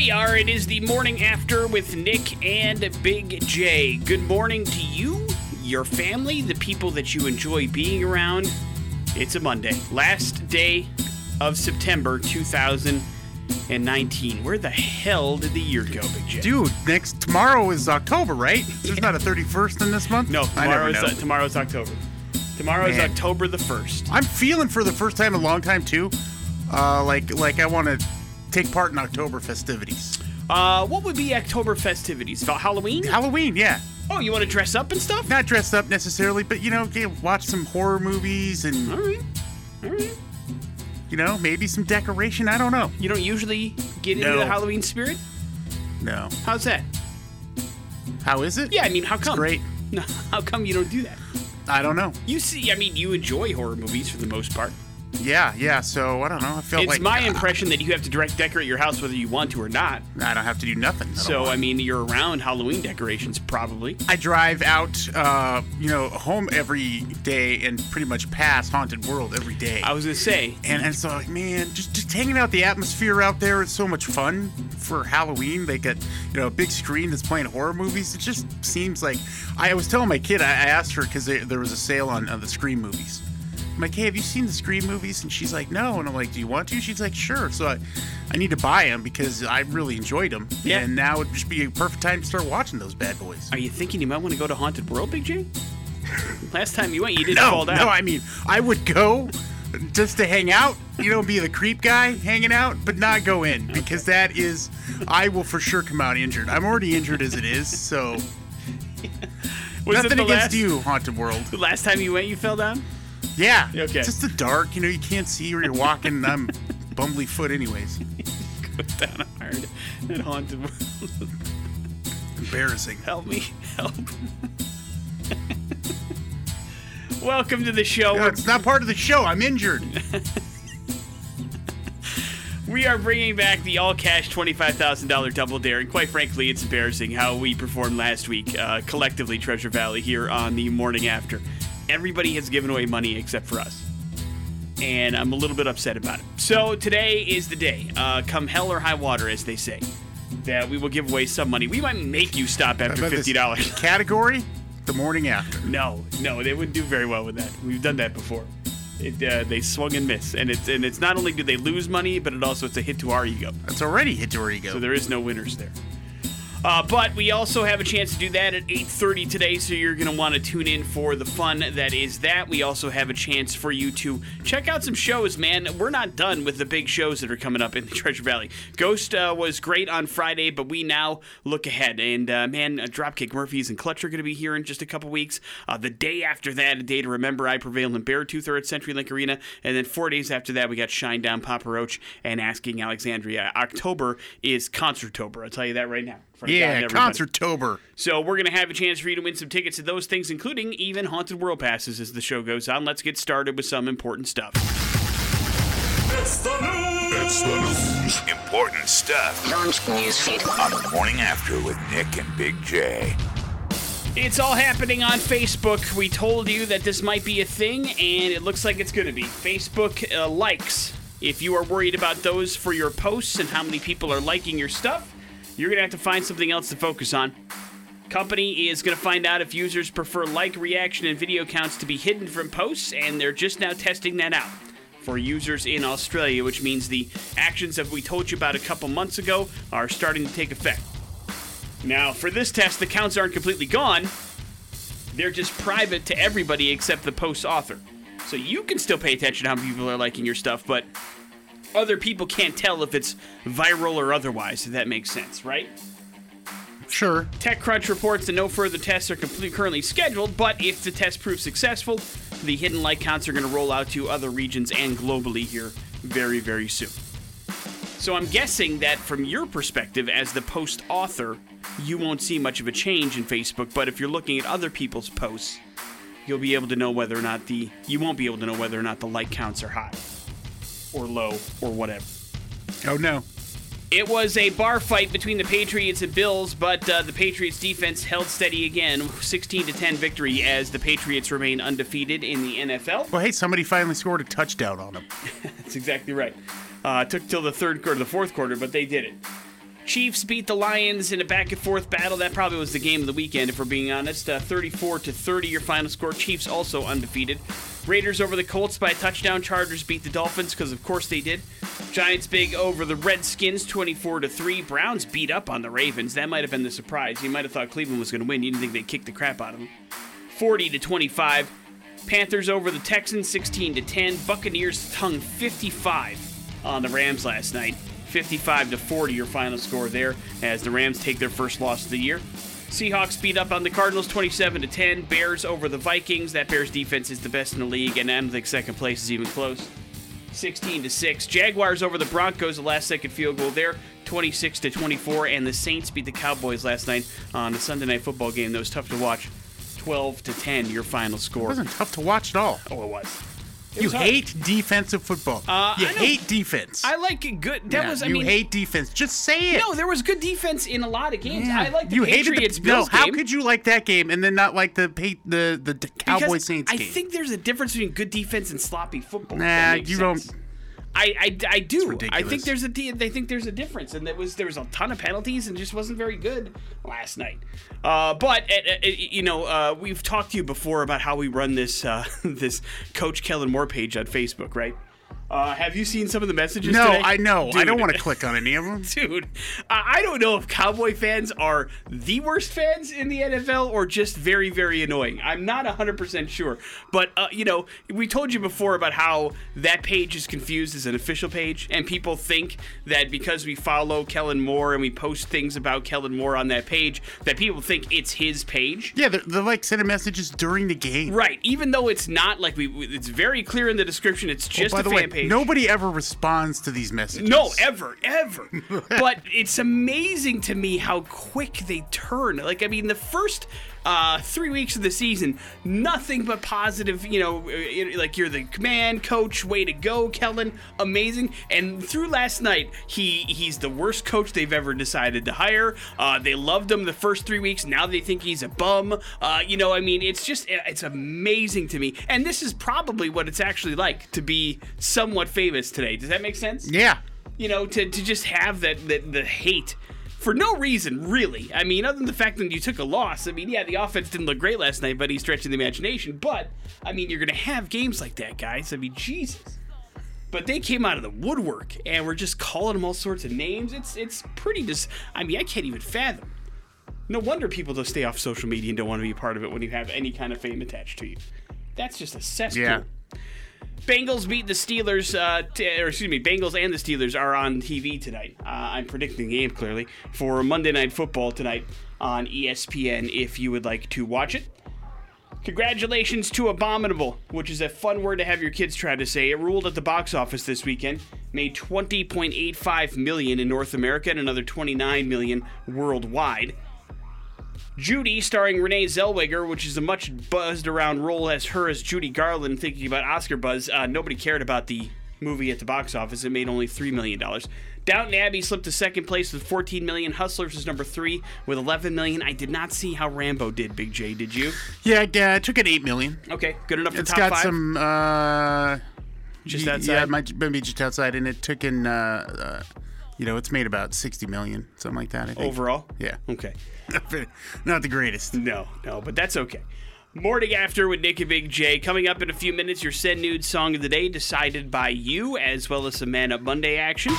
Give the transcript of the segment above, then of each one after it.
you are. It is the morning after with Nick and Big J. Good morning to you, your family, the people that you enjoy being around. It's a Monday, last day of September 2019. Where the hell did the year go, Big J? Dude, next tomorrow is October, right? There's not a 31st in this month. no, tomorrow's know. uh, tomorrow's October. Tomorrow is Man. October the first. I'm feeling for the first time in a long time too. Uh, like like I want to take part in October festivities. Uh, what would be October festivities? About Halloween? Halloween, yeah. Oh, you want to dress up and stuff? Not dressed up necessarily, but you know, get- watch some horror movies and All right, all right. you know maybe some decoration. I don't know. You don't usually get into No. the Halloween spirit. No. How's that? How is it? Yeah, I mean, how come? great. No, how come you don't do that? I don't know. You see, I mean, you enjoy horror movies for the most part. Yeah, yeah. So I don't know. I felt It's like my impression that you have to direct decorate your house whether you want to or not. I don't have to do nothing. I So. I mean, you're around Halloween decorations probably. I drive out, uh, you know, home every day and pretty much past Haunted World every day. I was gonna say, And, and so, like, man, just just hanging out the atmosphere out there is so much fun for Halloween. They got, you know, a big screen that's playing horror movies. It just seems like I was telling my kid, I, I asked her because there was a sale on, on the Scream movies. I'm like, hey, have you seen the Scream movies? And she's like, no. And I'm like, do you want to? She's like, sure. So I, I need to buy them because I really enjoyed them. Yeah. And now would just be a perfect time to start watching those bad boys. are you thinking you might want to go to Haunted World, Big J? Last time you went, you didn't No, fall down. no, I mean, I would go just to hang out, you know, be the creep guy hanging out, but not go in because that is, I will for sure come out injured. I'm already injured as it is, so was it nothing against last, you, Haunted World. The last time you went, you fell down. Yeah, Okay. It's just the dark, you know, you can't see where you're walking. and I'm bumbly foot, anyways. Go down hard at Haunted World. Embarrassing. Help me, help. Welcome to the show. No, it's not part of the show. I'm injured. We are bringing back the all cash $25,000 double dare, and quite frankly, it's embarrassing how we performed last week, uh, collectively, Treasure Valley, here on the morning after. Everybody has given away money except for us. And I'm a little bit upset about it. So today is the day, uh, come hell or high water, as they say, that we will give away some money. We might make you stop after About this $50. Category: the morning after. No, no, they wouldn't do very well with that. We've done that before. It, uh, they swung and missed, and it's and it's not only do they lose money, but it also it's a hit to our ego. That's already hit to our ego. So there is no winners there. Uh, but we also have a chance to do that at 8.30 today, so you're going to want to tune in for the fun that is that. We also have a chance for you to check out some shows, man. We're not done with the big shows that are coming up in the Treasure Valley. Ghost uh, was great on Friday, but we now look ahead. And, uh, man, uh, Dropkick Murphys and Clutch are going to be here in just a couple weeks. Uh, the day after that, a day to remember, I Prevail and Beartooth are at CenturyLink Arena. And then four days after that, we got Shinedown Papa Roach and Asking Alexandria. October is Concertober. I'll tell you that right now. In front of God yeah, everybody. Concertober. So we're gonna have a chance for you to win some tickets to those things, including even Haunted World passes as the show goes on. Let's get started with some important stuff. It's the news. It's the news. Important stuff newsfeed. on the morning after with Nick and Big J. It's all happening on Facebook. We told you that this might be a thing, and it looks like it's gonna be. Facebook uh, likes. If you are worried about those for your posts and how many people are liking your stuff, you're gonna have to find something else to focus on. Company is going to find out if users prefer like, reaction, and video counts to be hidden from posts, and they're just now testing that out for users in Australia, which means the actions that we told you about a couple months ago are starting to take effect. Now, for this test, the counts aren't completely gone, they're just private to everybody except the post author. So you can still pay attention to how people are liking your stuff, but other people can't tell if it's viral or otherwise, if that makes sense, right? Sure. TechCrunch reports that no further tests are complete, currently scheduled, but if the test proves successful, the hidden like counts are going to roll out to other regions and globally here very, very soon. So I'm guessing that from your perspective as the post author, you won't see much of a change in Facebook, but if you're looking at other people's posts, you'll be able to know whether or not the you won't be able to know whether or not the like counts are high or low or whatever. Oh no. It was a bar fight between the Patriots and Bills, but uh, the Patriots defense held steady again, 16 to 10 victory as the Patriots remain undefeated in the NFL. Well, hey, somebody finally scored a touchdown on them. That's exactly right. Uh, it took till the third quarter, the fourth quarter, but they did it. Chiefs beat the Lions in a back and forth battle. That probably was the game of the weekend, if we're being honest. Uh, 34 to 30, your final score. Chiefs also undefeated. Raiders over the Colts by a touchdown. Chargers beat the Dolphins because, of course, they did. Giants big over the Redskins, 24 to 3. Browns beat up on the Ravens. That might have been the surprise. You might have thought Cleveland was going to win. You didn't think they'd kick the crap out of them. 40 to 25. Panthers over the Texans, 16 to 10. Buccaneers hung 55 on the Rams last night. 55 to 40, your final score there, as the Rams take their first loss of the year. Seahawks beat up on the Cardinals 27 to 10. Bears over the Vikings. That Bears defense is the best in the league, and I don't think second place is even close. 16 to 6. Jaguars over the Broncos, the last second field goal there, 26 to 24. And the Saints beat the Cowboys last night on the Sunday night football game that was tough to watch. 12 to 10, your final score. It score. wasn't tough to watch at all. Oh, it was. It You hate defensive football. Uh, you I hate defense. I like good. That Yeah, was, I you mean, hate defense. Just say it. no, there was good defense in a lot of games. Yeah. I like the you Patriots hated the, no. Bills How could you like that game and then not like the pa- the the, Cowboy Saints I game? think there's a difference between good defense and sloppy football. Nah, you sense. don't- I, I, I do. I think there's a they think there's a difference, and that was there was a ton of penalties and just wasn't very good last night. Uh, but uh, uh, you know, uh, we've talked to you before about how we run this uh, this Coach Kellen Moore page on Facebook, right? Uh, have you seen some of the messages? No, today? I know. I don't want to click on any of them. Dude, I don't know if Cowboy fans are the worst fans in the NFL or just very, very annoying. I'm not 100% sure. But, uh, you know, we told you before about how that page is confused as an official page, and people think that because we follow Kellen Moore and we post things about Kellen Moore on that page, that people think it's his page. Yeah, they're, they're like sending messages during the game. Right, even though it's not like we, it's very clear in the description, it's Oh, just by a the fan way, page. Nobody ever responds to these messages. No, ever, ever. but it's amazing to me how quick they turn. Like, I mean, the first uh, three weeks of the season, nothing but positive. You know, like you're the command coach. Way to go, Kellen. Amazing. And through last night, he he's the worst coach they've ever decided to hire. Uh, they loved him the first three weeks. Now they think he's a bum. Uh, you know, I mean, it's just it's amazing to me. And this is probably what it's actually like to be somewhat famous today. Does that make sense? Yeah. you know, to, to just have that, that the hate for no reason, really. I mean, other than the fact that you took a loss. I mean, yeah, the offense didn't look great last night, but he's stretching the imagination. But I mean, you're going to have games like that, guys. I mean, Jesus. But they came out of the woodwork and we're just calling them all sorts of names. It's it's pretty dis. I mean, I can't even fathom. No wonder people don't stay off social media and don't want to be a part of it when you have any kind of fame attached to you. That's just a cesspool. Yeah. Bengals beat the Steelers, uh, t- or excuse me, Bengals and the Steelers are on TV tonight. Uh, I'm predicting the game clearly for Monday Night Football tonight on ESPN if you would like to watch it. Congratulations to Abominable, which is a fun word to have your kids try to say. It ruled at the box office this weekend, made 20.85 million in North America and another 29 million worldwide. Judy, starring Renee Zellweger, which is a much buzzed around role as her as Judy Garland, thinking about Oscar buzz. Uh, nobody cared about the movie at the box office. It made only $3 million. Downton Abbey slipped to second place with 14 million. Hustlers is number three with 11 million. I did not see how Rambo did, Big J. Did you? Yeah, yeah, it took it eight million. Okay, good enough for It's top got some uh Just outside? Yeah, it might maybe just outside and it took in uh, uh you know, it's made about 60 million, something like that, I think. overall. Yeah. Okay. Not the greatest. No, no, but that's okay. Morning after with Nick and Big J. Coming up in a few minutes, your Send Nude song of the day decided by you, as well as some Man Up Monday action.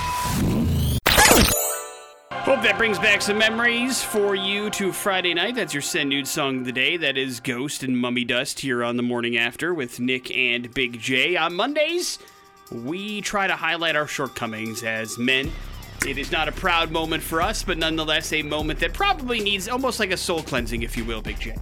Hope that brings back some memories for you to Friday night. That's your Send Nude song of the day. That is Ghost and Mummy Dust here on the morning after with Nick and Big J. On Mondays, we try to highlight our shortcomings as men. It is not a proud moment for us, but nonetheless a moment that probably needs almost like a soul cleansing, if you will, Big J.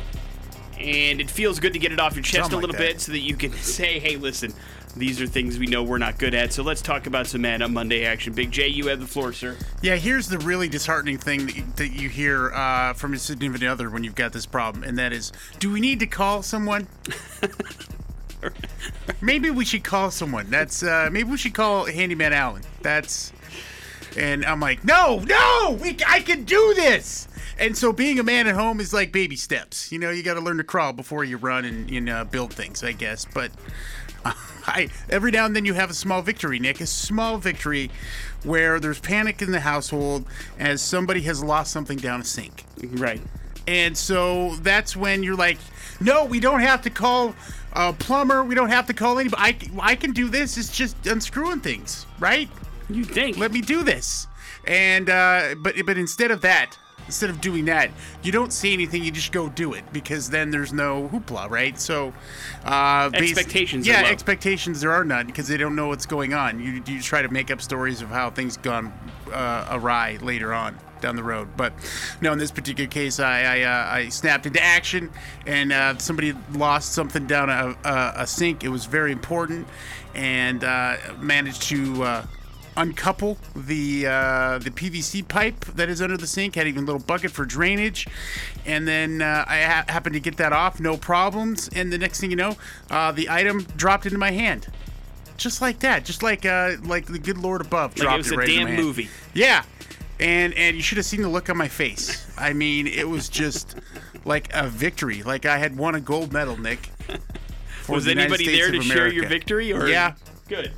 And it feels good to get it off your chest Something a little like bit so that you can say, hey, listen, these are things we know we're not good at. So let's talk about some Man Up Monday action. Big J, you have the floor, sir. Yeah, here's the really disheartening thing that you, that you hear uh, from your significant other when you've got this problem, and that is, do we need to call someone? maybe we should call someone. That's uh, maybe we should call Handyman Allen. That's, and I'm like, no, no, we, I can do this. And so being a man at home is like baby steps. You know, you got to learn to crawl before you run and, and uh, build things, I guess. But I every now and then you have a small victory, Nick. A small victory where there's panic in the household as somebody has lost something down a sink. Right. And so that's when you're like, no, we don't have to call a plumber. We don't have to call anybody. I, I can do this. It's just unscrewing things, right? You think? Let me do this. And uh, but but instead of that, instead of doing that, you don't see anything. You just go do it because then there's no hoopla, right? So uh, Expectations are Yeah, expectations there are none because they don't know what's going on. You you try to make up stories of how things gone uh, awry later on down the road. But no, in this particular case, I I, uh, I snapped into action and uh, somebody lost something down a, a, a sink. It was very important, and uh, managed to. Uncouple the uh, the PVC pipe that is under the sink. Had even a little bucket for drainage, and then uh, I ha- happened to get that off, no problems. And the next thing you know, uh, the item dropped into my hand, just like that, just like uh, like the good Lord above Like it dropped was it a right into damn my hand. movie. Yeah. And and you should have seen the look on my face. I mean, it was just like a victory. Like I had won a gold medal, Nick. Was the anybody there to share your victory? Or Yeah. Good.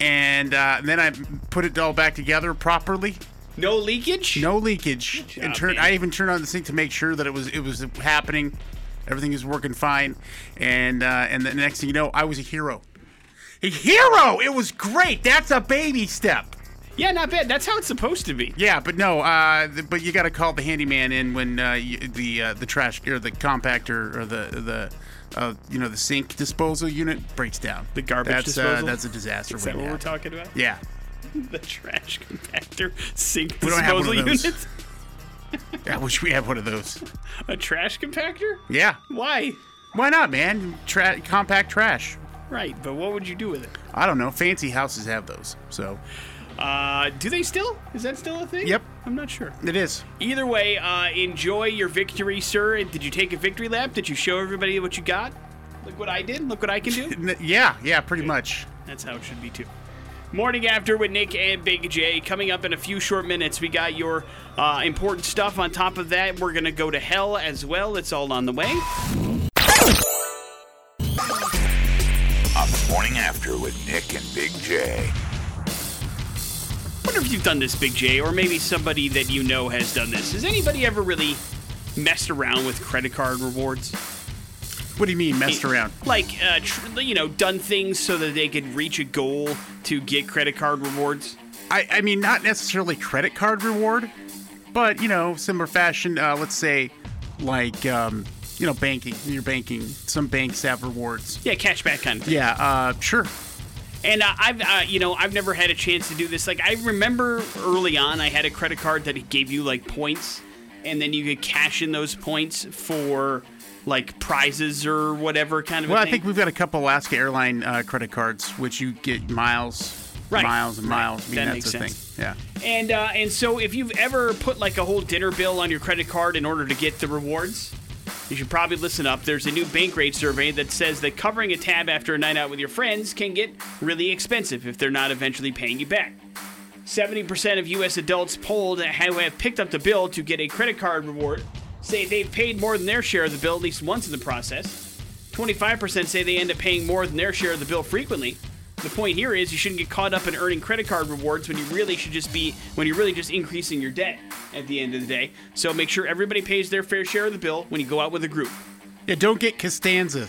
And uh, then I put it all back together properly. No leakage. No leakage. job, and turn, man. I even turned on the sink to make sure that it was it was happening. Everything is working fine. And uh, and the next thing you know, I was a hero. A hero! It was great. That's a baby step. Yeah, not bad. That's how it's supposed to be. Yeah, but no. Uh, but you got to call the handyman in when uh, you, the uh, the trash or the compactor or the the uh, you know the sink disposal unit breaks down. The garbage that's, disposal? Uh, that's a disaster. Is that what we're talking about? Yeah. The trash compactor sink We don't have one disposal of those. unit. I wish we had one of those. A trash compactor? Yeah. Why? Why not, man? Tra- compact trash. Right, but what would you do with it? I don't know. Fancy houses have those, so Uh, do they still? Is that still a thing? Yep. I'm not sure. it is. Either way, uh, enjoy your victory, sir. Did you take a victory lap? Did you show everybody what you got? Look what I did. Look what I can do. Yeah, yeah, pretty much. That's how it should be too. Morning after with Nick and Big J. Coming up in a few short minutes, we got your uh, important stuff. On top of that, we're gonna go to hell as well. It's all on the way. On the morning after with Nick and Big J. wonder if you've done this, Big J, or maybe somebody that you know has done this. Has anybody ever really messed around with credit card rewards? What do you mean messed around? Like, uh, tr- you know, done things so that they could reach a goal to get credit card rewards? I, I mean, not necessarily credit card reward, but you know, similar fashion. Uh, let's say, like, um, you know, banking. You're banking. Some banks have rewards. Yeah, cashback kind of thing. Yeah, uh, sure. And uh, I've, uh, you know, I've never had a chance to do this. Like, I remember early on, I had a credit card that gave you like points, and then you could cash in those points for like prizes or whatever kind of. Well, I think we've got a couple Alaska airline uh, credit cards, which you get miles, Right, miles and right. miles. I mean, That that's makes the sense. thing. Yeah. And uh, and so if you've ever put like a whole dinner bill on your credit card in order to get the rewards, you should probably listen up. There's a new Bankrate survey that says that covering a tab after a night out with your friends can get really expensive if they're not eventually paying you back. 70% of U.S. adults polled who have picked up the bill to get a credit card reward say they've paid more than their share of the bill at least once in the process. 25% say they end up paying more than their share of the bill frequently. The point here is you shouldn't get caught up in earning credit card rewards when you really should just be when you're really just increasing your debt at the end of the day. So make sure everybody pays their fair share of the bill when you go out with a group. Yeah. Don't get Costanza.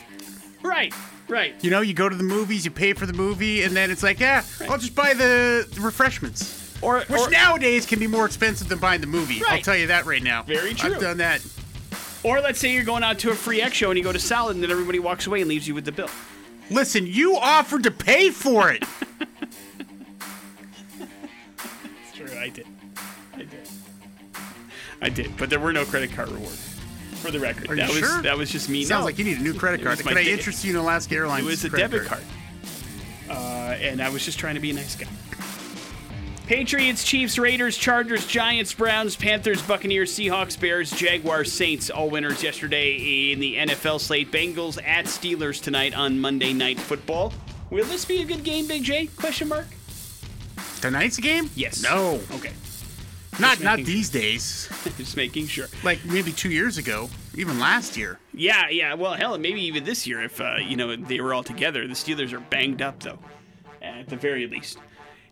Right, right. You know, you go to the movies, you pay for the movie, and then it's like, yeah, I'll just buy the refreshments. Or, Which or, nowadays can be more expensive than buying the movie. I'll tell you that right now. Very true. I've done that. or let's say you're going out to a free X show and you go to salad and then everybody walks away and leaves you with the bill. Listen, you offered to pay for it. It's true, I did. I did. I did, but there were no credit card rewards. For the record, Are you that was sure? that was just me. Sounds No. like you need a new credit It card. was my Can I de- interest you in Alaska Airlines? It was a credit debit card. Uh, and I was just trying to be a nice guy. Patriots, Chiefs, Raiders, Chargers, Giants, Browns, Panthers, Buccaneers, Seahawks, Bears, Jaguars, Saints, all winners yesterday in the NFL slate. Bengals at Steelers tonight on Monday Night Football. Will this be a good game, Big J? Question mark. Tonight's game? Yes. No. Okay. Not not these days. Just making sure. Like maybe two years ago. even last year. Yeah, yeah. Well, hell, maybe even this year if uh, you know they were all together. The Steelers are banged up though, at the very least.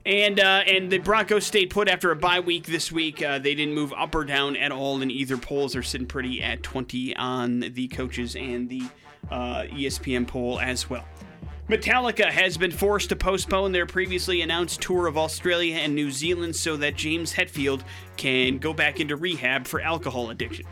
And uh, and the Broncos stayed put after a bye week this week. Uh, they didn't move up or down at all in either polls. They're sitting pretty at 20 on the coaches and the uh, ESPN poll as well. Metallica has been forced to postpone their previously announced tour of Australia and New Zealand so that James Hetfield can go back into rehab for alcohol addiction.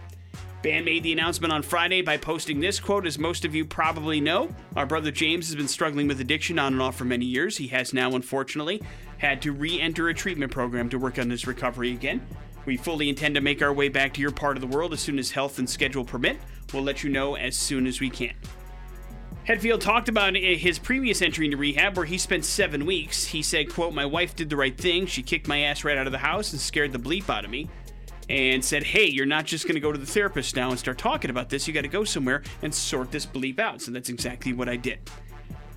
Band made the announcement on Friday by posting this quote As most of you probably know, our brother James has been struggling with addiction on and off for many years. He has now, unfortunately, had to re enter a treatment program to work on his recovery again. We fully intend to make our way back to your part of the world as soon as health and schedule permit. We'll let you know as soon as we can. Hetfield talked about his previous entry into rehab where he spent seven weeks. He said, quote, My wife did the right thing. She kicked my ass right out of the house and scared the bleep out of me. And said, Hey, you're not just going to go to the therapist now and start talking about this. You got to go somewhere and sort this bleep out. So that's exactly what I did.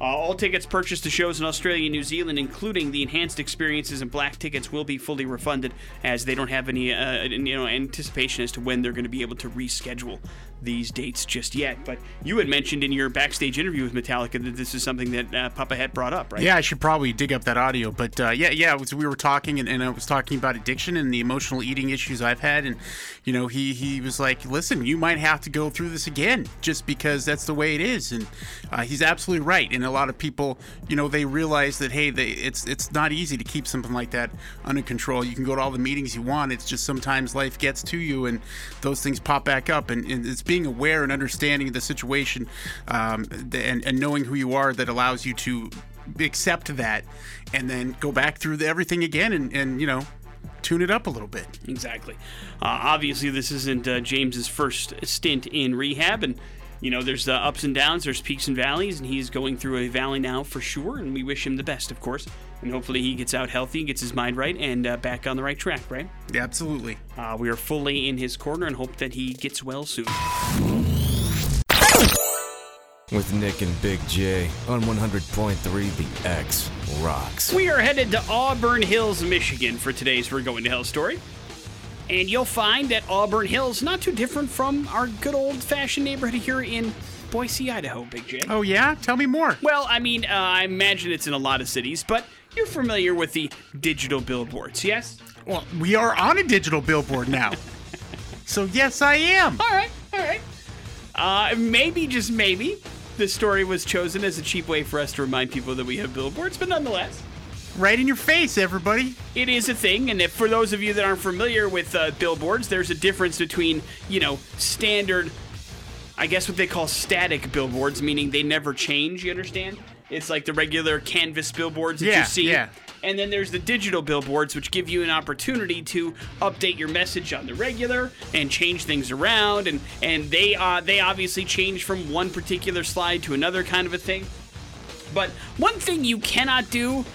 Uh, all tickets purchased to shows in Australia and New Zealand, including the enhanced experiences and black tickets, will be fully refunded as they don't have any uh, you know anticipation as to when they're going to be able to reschedule these dates just yet. But you had mentioned in your backstage interview with Metallica that this is something that uh, Papa had brought up, right? Yeah, I should probably dig up that audio. But uh, yeah, yeah, was, we were talking, and, and, I was talking about addiction and the emotional eating issues I've had, and you know, he he was like, "Listen, you might have to go through this again, just because that's the way it is." And uh, he's absolutely right. And a lot of people, you know, they realize that hey, they, it's it's not easy to keep something like that under control. You can go to all the meetings you want. It's just sometimes life gets to you, and those things pop back up, and, and it's being aware and understanding the situation um, and, and knowing who you are that allows you to accept that and then go back through the, everything again and, and you know tune it up a little bit. Exactly. Uh, obviously this isn't uh, james's first stint in rehab and you know there's uh, ups and downs there's peaks and valleys and he's going through a valley now for sure and we wish him the best of course and hopefully he gets out healthy, gets his mind right, and uh, back on the right track, right? Yeah, absolutely. Uh, we are fully in his corner and hope that he gets well soon. With Nick and Big J on 100.3 The X Rocks. We are headed to Auburn Hills, Michigan for today's We're Going to Hell story. And you'll find that Auburn Hills not too different from our good old fashioned neighborhood here in Boise, Idaho, Big J. Oh, yeah? Tell me more. Well, I mean, uh, I imagine it's in a lot of cities, but you're familiar with the digital billboards, yes? Well, we are on a digital billboard now. so, yes, I am. All right, all right. Uh, maybe, just maybe, this story was chosen as a cheap way for us to remind people that we have billboards, but nonetheless. Right in your face, everybody. It is a thing, and if for those of you that aren't familiar with uh, billboards, there's a difference between, you know, standard, I guess what they call static billboards, meaning they never change, you understand? It's like the regular canvas billboards that yeah, you see. Yeah. And then there's the digital billboards, which give you an opportunity to update your message on the regular and change things around. And and they uh, they obviously change from one particular slide to another kind of a thing. But one thing you cannot do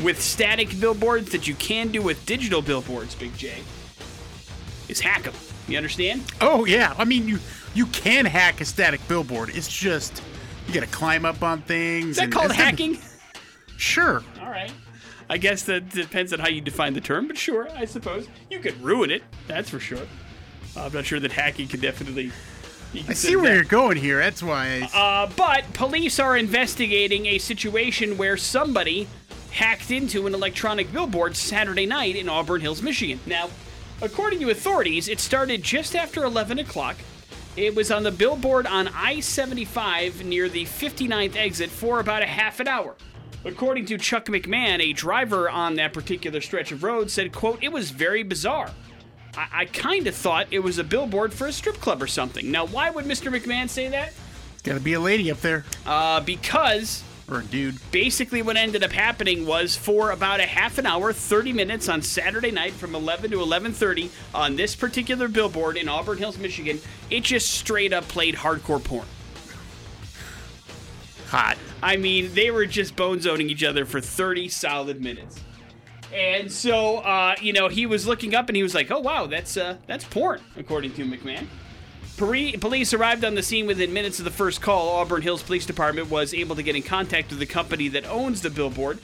with static billboards that you can do with digital billboards, Big J, is hack them. You understand? Oh yeah. I mean, you you can hack a static billboard. It's just you got to climb up on things. Is that called hacking? Sure. All right. I guess that depends on how you define the term, but sure, I suppose you could ruin it. That's for sure. I'm not sure that hacking can definitely. I see where that. you're going here. That's why. I... Uh, but police are investigating a situation where somebody hacked into an electronic billboard Saturday night in Auburn Hills, Michigan. Now, according to authorities, it started just after 11 o'clock. It was on the billboard on I 75 near the 59th exit for about a half an hour. According to Chuck McMahon, a driver on that particular stretch of road said, quote, it was very bizarre. I, I kind of thought it was a billboard for a strip club or something. Now, why would Mr. McMahon say that? Gotta be a lady up there. Uh, because or dude. Basically, what ended up happening was for about a half an hour, 30 minutes on Saturday night from 11 to 11:30 on this particular billboard in Auburn Hills, Michigan, it just straight up played hardcore porn. Hot. I mean, they were just bone zoning each other for 30 solid minutes. And so, uh, you know, he was looking up and he was like, "Oh wow, that's uh, that's porn," according to McMahon. Police arrived on the scene within minutes of the first call. Auburn Hills Police Department was able to get in contact with the company that owns the billboard,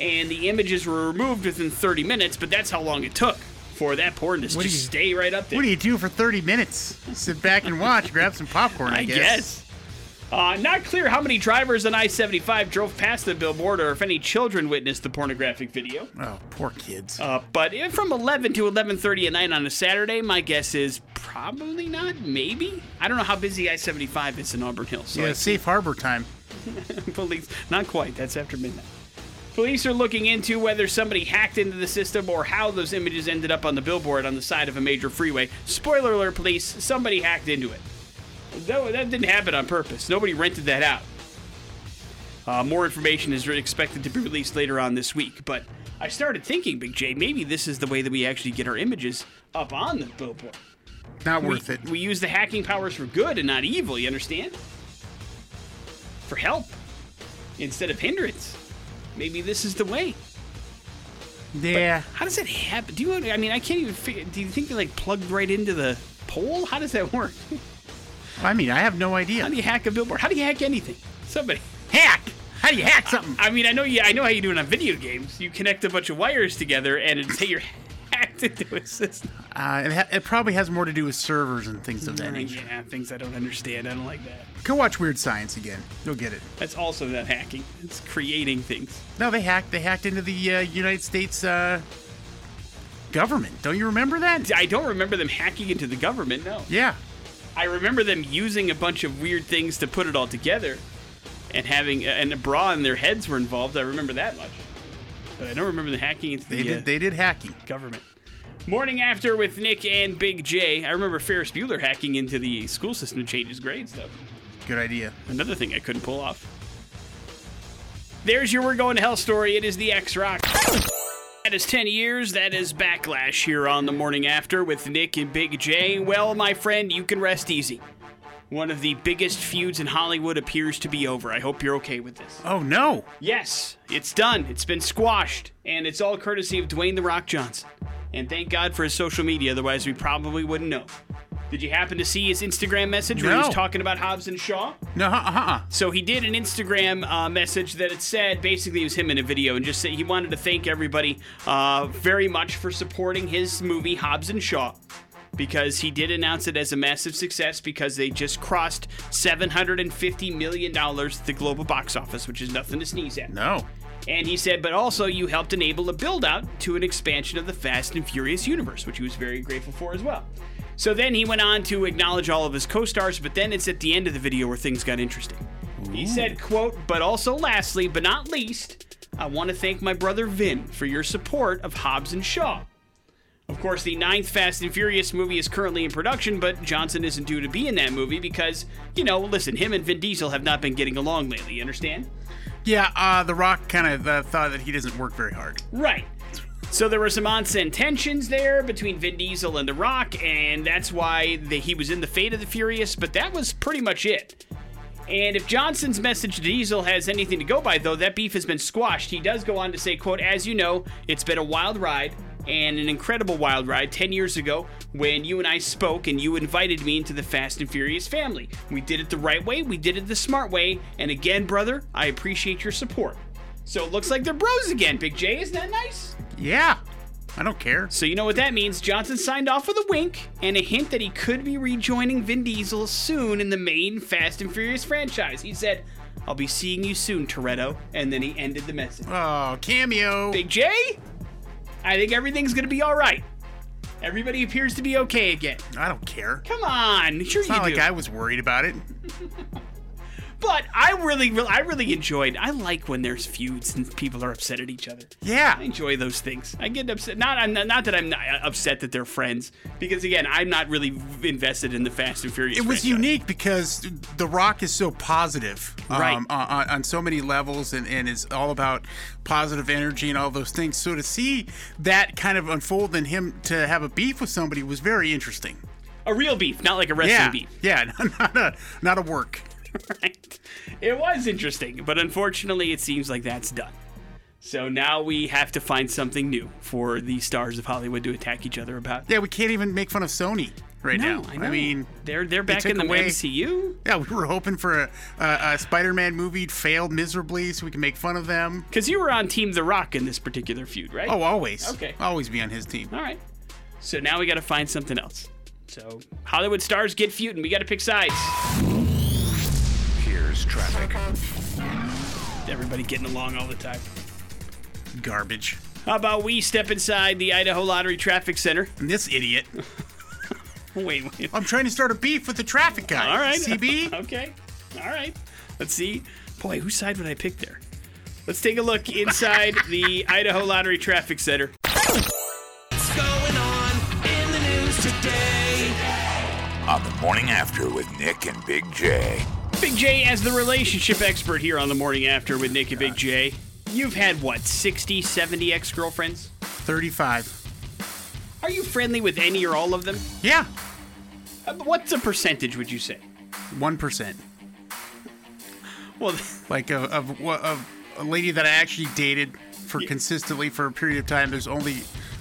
and the images were removed within 30 minutes, but that's how long it took. for that porn to What just you- stay right up there. What do you do for 30 minutes? Sit back and watch, grab some popcorn, I, I guess. Uh, not clear how many drivers on I 75 drove past the billboard or if any children witnessed the pornographic video. Oh, poor kids. Uh, but from 11 to 11:30 at night on a Saturday, my guess is probably not. Maybe I don't know how busy I-75 is in Auburn Hills. So yeah, I safe harbor time. police not quite. That's after midnight. Police are looking into whether somebody hacked into the system or how those images ended up on the billboard on the side of a major freeway. Spoiler alert, police! Somebody hacked into it. No, that didn't happen on purpose. Nobody rented that out. Uh, more information is expected to be released later on this week, but I started thinking, Big J, maybe this is the way that we actually get our images up on the billboard. Not We, worth it. we use the hacking powers for good and not evil, you understand? For help instead of hindrance. Maybe this is the way. yeah. How does that happen? Do you? I mean, I can't even figure. Do you think they like plugged right into the pole? How does that work? I mean, I have no idea. How do you hack a billboard? How do you hack anything? Somebody. hack? How do you hack something? I mean, I know you. I know how you do it on video games. You connect a bunch of wires together, and it's how you're into a system. Uh, it, ha- it probably has more to do with servers and things of that nature. Yeah, things I don't understand. I don't like that. Go watch Weird Science again. You'll get it. That's also not hacking. It's creating things. No, they hacked. They hacked into the uh, United States uh, government. Don't you remember that? I don't remember them hacking into the government. No. Yeah. I remember them using a bunch of weird things to put it all together, and having and a bra and their heads were involved. I remember that much, but I don't remember the hacking into They the uh, did. They did hacking. government. Morning after with Nick and Big J. I remember Ferris Bueller hacking into the school system to change his grades, though. Good idea. Another thing I couldn't pull off. There's your We're Going to Hell story. It is the X Rock. That is 10 years. That is Backlash here on the morning after with Nick and Big J. Well, my friend, you can rest easy. One of the biggest feuds in Hollywood appears to be over. I hope you're okay with this. Oh no. Yes, it's done. It's been squashed. And it's all courtesy of Dwayne The Rock Johnson. And thank God for his social media, otherwise, we probably wouldn't know. Did you happen to see his Instagram message where he was talking about Hobbs and Shaw? No. Uh. uh So he did an Instagram uh, message that it said basically it was him in a video and just said he wanted to thank everybody uh, very much for supporting his movie Hobbs and Shaw because he did announce it as a massive success because they just crossed 750 million dollars at the global box office, which is nothing to sneeze at. No. And he said, but also you helped enable a build out to an expansion of the Fast and Furious universe, which he was very grateful for as well. So then he went on to acknowledge all of his co-stars, but then it's at the end of the video where things got interesting. He said, quote, but also lastly, but not least, I want to thank my brother Vin for your support of Hobbs and Shaw. Of course, the ninth Fast and Furious movie is currently in production, but Johnson isn't due to be in that movie because, you know, listen, him and Vin Diesel have not been getting along lately, you understand? Yeah. Uh, the Rock kind of uh, thought that he doesn't work very hard. Right. So there were some on-set tensions there between Vin Diesel and The Rock, and that's why the, he was in the Fate of the Furious. But that was pretty much it. And if Johnson's message to Diesel has anything to go by, though, that beef has been squashed. He does go on to say, "quote As you know, it's been a wild ride." And an incredible wild ride 10 years ago when you and I spoke and you invited me into the Fast and Furious family. We did it the right way, we did it the smart way, and again, brother, I appreciate your support. So it looks like they're bros again, Big J. Isn't that nice? Yeah. I don't care. So you know what that means. Johnson signed off with a wink and a hint that he could be rejoining Vin Diesel soon in the main Fast and Furious franchise. He said, I'll be seeing you soon, Toretto. And then he ended the message. Oh, cameo. Big J, I think everything's to be all right. Everybody appears to be okay again. I don't care. Come on. Sure It's you not do. like I was worried about it. but I really, really, I really enjoyed. I like when there's feuds and people are upset at each other. Yeah. I enjoy those things. I get upset. Not, I'm not, not that I'm not upset that they're friends, because again, I'm not really invested in the Fast and Furious. It was franchise. unique because The Rock is so positive, um, Right. on, on, on so many levels, and, and is all about positive energy and all those things. So to see that kind of unfold and him to have a beef with somebody was very interesting. A real beef, not like a wrestling Yeah, beef. yeah, not a not a work. Right? It was interesting, but unfortunately, it seems like that's done. So now we have to find something new for the stars of Hollywood to attack each other about. Yeah, we can't even make fun of Sony right No, now. I know. mean, they're they're back took in the away- MCU yeah, we were hoping for a, a, a Spider-Man movie failed miserably, so we can make fun of them. because you were on Team The Rock in this particular feud, right? Oh, always. Okay. Always be on his team. All right. So now we got to find something else. So Hollywood stars get feuding. We got to pick sides. Here's traffic. Everybody getting along all the time. Garbage. How about we step inside the Idaho Lottery Traffic Center? And this idiot. Wait, wait. I'm trying to start a beef with the traffic guy. All right. CB? okay. All right. Let's see. Boy, whose side would I pick there? Let's take a look inside the Idaho Lottery Traffic Center. What's going on in the news today? On the morning after with Nick and Big J. Big J, as the relationship expert here on the morning after with Nick and Big J, you've had what, 60, 70 ex girlfriends? 35. Are you friendly with any or all of them? Yeah. Uh, What's a percentage, would you say? 1%. Well, Like, of, of, of a lady that I actually dated for consistently for a period of time, there's only,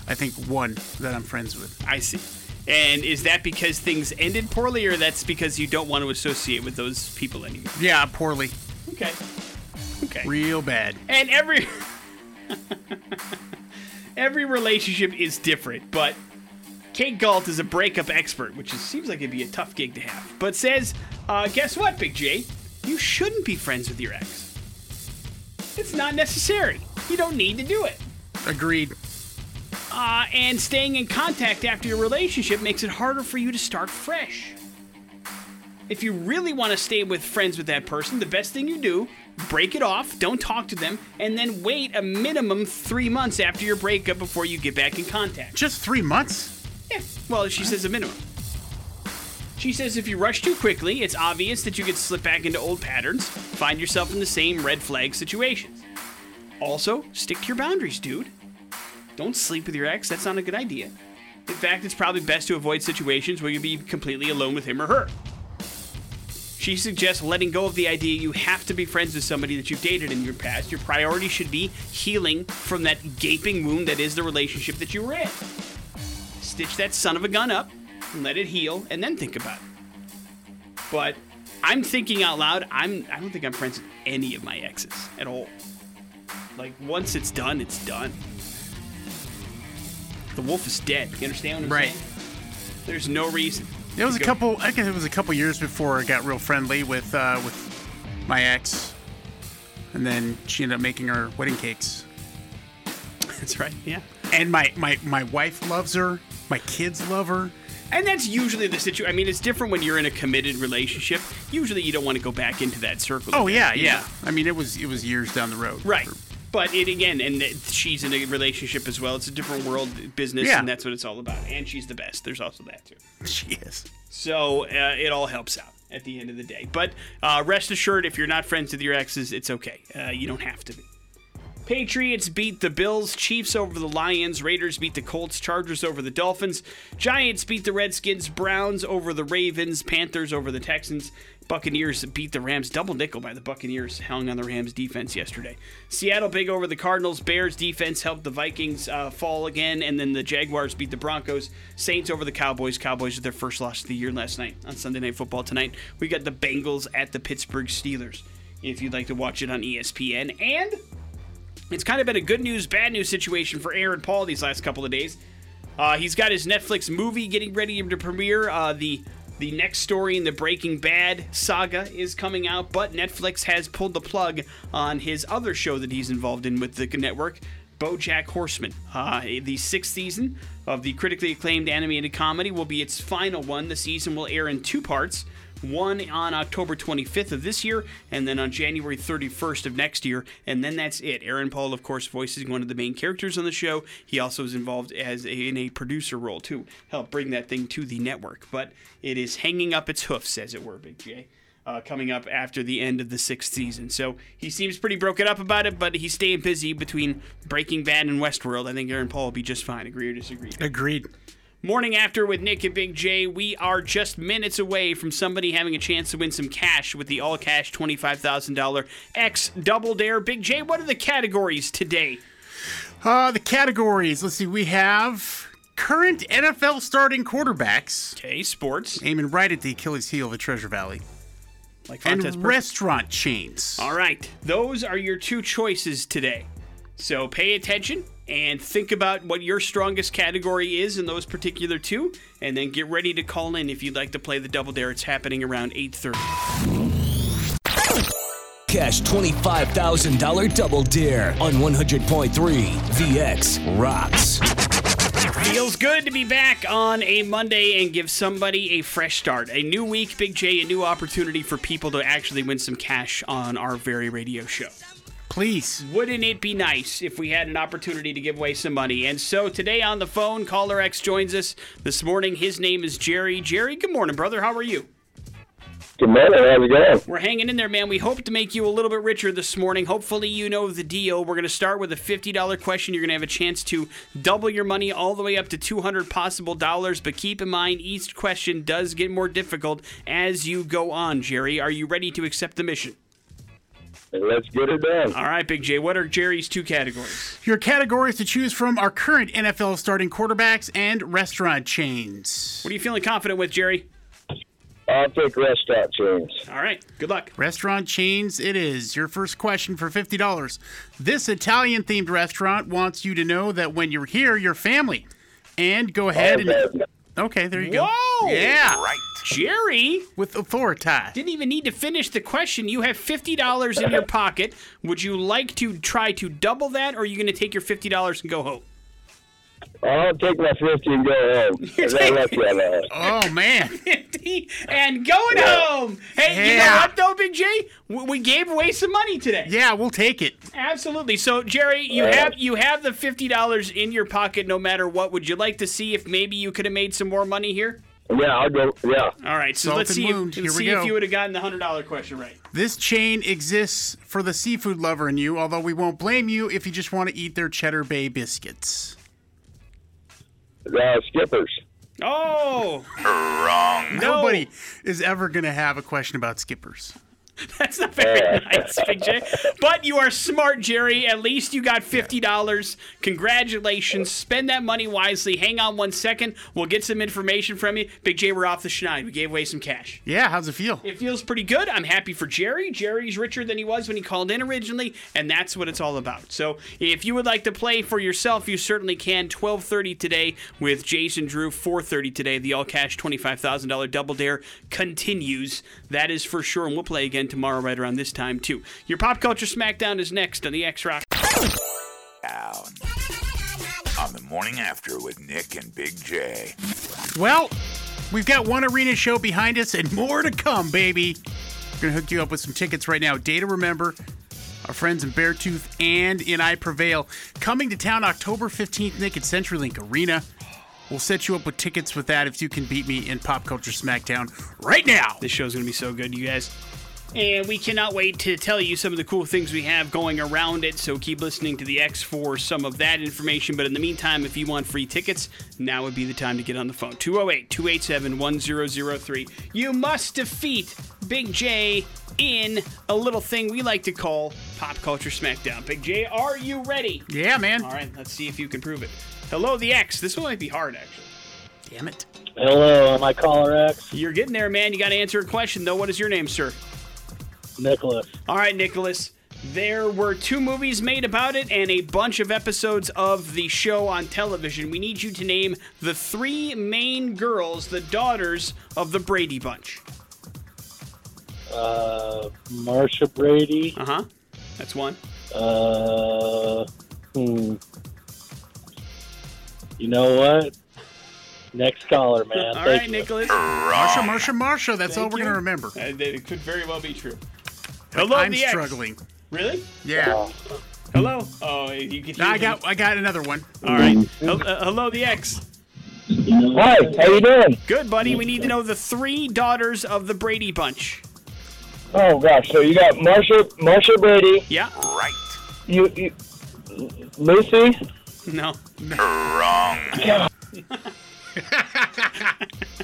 I think, one that I'm friends with. I see. And is that because things ended poorly, or that's because you don't want to associate with those people anymore? Yeah, poorly. Okay. Okay. Real bad. And every every relationship is different, but Kate Galt is a breakup expert, which is, seems like it'd be a tough gig to have. But says, uh, guess what, Big J? You shouldn't be friends with your ex. It's not necessary. You don't need to do it. Agreed. Uh, and staying in contact after your relationship makes it harder for you to start fresh. If you really want to stay with friends with that person, the best thing you do, break it off, don't talk to them, and then wait a minimum three months after your breakup before you get back in contact. Just three months? Yeah, well, she says a minimum. She says if you rush too quickly, it's obvious that you could slip back into old patterns, find yourself in the same red flag situations. Also, stick to your boundaries, dude. Don't sleep with your ex, that's not a good idea. In fact, it's probably best to avoid situations where you'll be completely alone with him or her. She suggests letting go of the idea you have to be friends with somebody that you've dated in your past. Your priority should be healing from that gaping wound that is the relationship that you were in stitch that son of a gun up, and let it heal, and then think about it. But I'm thinking out loud. I'm. I don't think I'm friends with any of my exes at all. Like once it's done, it's done. The wolf is dead. You understand what I'm Right. saying? There's no reason. It was a go- couple. I guess it was a couple years before I got real friendly with uh, with my ex, and then she ended up making her wedding cakes. That's right. Yeah. And my my my wife loves her. My kids love her. And that's usually the situation. I mean, it's different when you're in a committed relationship. Usually, you don't want to go back into that circle. Oh again, yeah, yeah. know? I mean, it was it was years down the road. Right. But it again, and she's in a relationship as well. It's a different world business, Yeah. and that's what it's all about. And she's the best. There's also that too. She is. So uh, it all helps out at the end of the day. But uh, rest assured, if you're not friends with your exes, it's okay. Uh, you don't have to be. Patriots beat the Bills, Chiefs over the Lions, Raiders beat the Colts, Chargers over the Dolphins, Giants beat the Redskins, Browns over the Ravens, Panthers over the Texans, Buccaneers beat the Rams. Double nickel by the Buccaneers, hung on the Rams defense yesterday. Seattle big over the Cardinals, Bears defense helped the Vikings uh, fall again, and then the Jaguars beat the Broncos, Saints over the Cowboys. Cowboys with their first loss of the year last night on Sunday Night Football tonight. We got the Bengals at the Pittsburgh Steelers. If you'd like to watch it on ESPN, and it's kind of been a good news, bad news situation for Aaron Paul these last couple of days. Uh, he's got his Netflix movie getting ready to premiere. Uh, the the next story in the Breaking Bad saga is coming out, but Netflix has pulled the plug on his other show that he's involved in with the network, BoJack Horseman. Uh, the sixth season of the critically acclaimed animated comedy will be its final one. The season will air in two parts one on October 25th of this year, and then on January 31st of next year, and then that's it. Aaron Paul, of course, voices one of the main characters on the show. He also is involved as a, in a producer role to help bring that thing to the network. But it is hanging up its hoofs, as it were, Big J. Uh, coming up after the end of the sixth season. So he seems pretty broken up about it, but he's staying busy between Breaking Bad and Westworld. I think Aaron Paul will be just fine. Agree or disagree? Agreed. Morning after with Nick and Big J, we are just minutes away from somebody having a chance to win some cash with the all cash $25,000 X Double Dare. Big J, what are the categories today? Uh, the categories. Let's see. We have current NFL starting quarterbacks Okay, sports, aiming right at the Achilles heel of the Treasure Valley, like and Fontes restaurant chains. All right, those are your two choices today. So pay attention. And think about what your strongest category is in those particular two, and then get ready to call in if you'd like to play the Double Dare. It's happening around 8:30. Cash $25,000 double dare on 100.3 VX Rocks. Feels good to be back on a Monday and give somebody a fresh start. A new week, Big J, a new opportunity for people to actually win some cash on our very radio show. Please. Wouldn't it be nice if we had an opportunity to give away some money? And so today on the phone, caller X joins us this morning. His name is Jerry. Jerry, good morning, brother. How are you? Good morning. How's it going? We're hanging in there, man. We hope to make you a little bit richer this morning. Hopefully, you know the deal. We're going to start with a $50 question. You're going to have a chance to double your money all the way up to 200 possible dollars. But keep in mind, each question does get more difficult as you go on, Jerry. Are you ready to accept the mission? Let's get it done. All right, Big J. What are Jerry's two categories? Your categories to choose from are current NFL starting quarterbacks and restaurant chains. What are you feeling confident with, Jerry? I'll take restaurant chains. All right, good luck. Restaurant chains, it is. Your first question for $50. This Italian themed restaurant wants you to know that when you're here, you're family. And go ahead and. Okay. Okay, there you go. Whoa! Yeah. Right. Jerry With authority. didn't even need to finish the question. You have $50 in your pocket. Would you like to try to double that, or are you going to take your $50 and go home? I'll take my 50 and go home. I got lucky on that. Oh, man. 50 and going home. Hey, you know Yeah. what, though, Big J? We we gave away some money today. Yeah, we'll take it. Absolutely. So, Jerry, you have you have the fifty dollars in your pocket, no matter what. Would you like to see if maybe you could have made some more money here? Yeah, I'll go. Yeah. All right. So Salt let's and see wound. if Here let's we see if you would have gotten the hundred dollar question right. This chain exists for the seafood lover in you, although we won't blame you if you just want to eat their Cheddar Bay biscuits. Uh, skippers. Oh, Wrong. no. Nobody is ever going to have a question about skippers. That's not very nice, Big J. But you are smart, Jerry. At least you got fifty dollars. Congratulations. Spend that money wisely. Hang on one second. We'll get some information from you. Big J, we're off the schneid. We gave away some cash. Yeah, how's it feel? It feels pretty good. I'm happy for Jerry. Jerry's richer than he was when he called in originally, and that's what it's all about. So, if you would like to play for yourself, you certainly can. 12:30 today with Jason Drew. 4:30 today. The all cash $25,000 double dare continues. That is for sure, and we'll play again tomorrow right around this time too. Your pop culture smackdown is next on the X Rock. On the morning after with Nick and Big J. Well, we've got one arena show behind us and more to come, baby. We're going to hook you up with some tickets right now. Day to remember. Our friends in Beartooth and in I Prevail. Coming to town October 15th, Nick, at CenturyLink Arena. We'll set you up with tickets with that if you can beat me in Pop Culture Smackdown right now. This show's going to be so good, you guys. And we cannot wait to tell you some of the cool things we have going around it. So keep listening to the X for some of that information. But in the meantime, if you want free tickets, now would be the time to get on the phone. 208 287 1003. You must defeat Big J in a little thing we like to call Pop Culture Smackdown. Big J, are you ready? Yeah, man. All right, let's see if you can prove it. Hello, the X. This one might be hard, actually. Damn it. Hello, am I caller X? You're getting there, man. You got to answer a question, though. What is your name, sir? Nicholas. All right, Nicholas. There were two movies made about it and a bunch of episodes of the show on television. We need you to name the three main girls, the daughters of the Brady Bunch. Uh, Marsha Brady. Uh huh. That's one. Uh, hmm. You know what? Next caller, man. All Thank right, you. Nicholas. Marsha, Marsha, Marsha. That's all we're you. going to remember. Uh, it could very well be true. Hello, I'm the X. struggling. Really? Yeah. Hello. Oh, you can. I got I got another one. All right. Hel- uh, hello, the X. Hi, how you doing? Good, buddy. We need to know the three daughters of the Brady Bunch. Oh gosh, so you got Marsha, Marsha Brady. Yeah. Right. You, you Lucy. No. Wrong.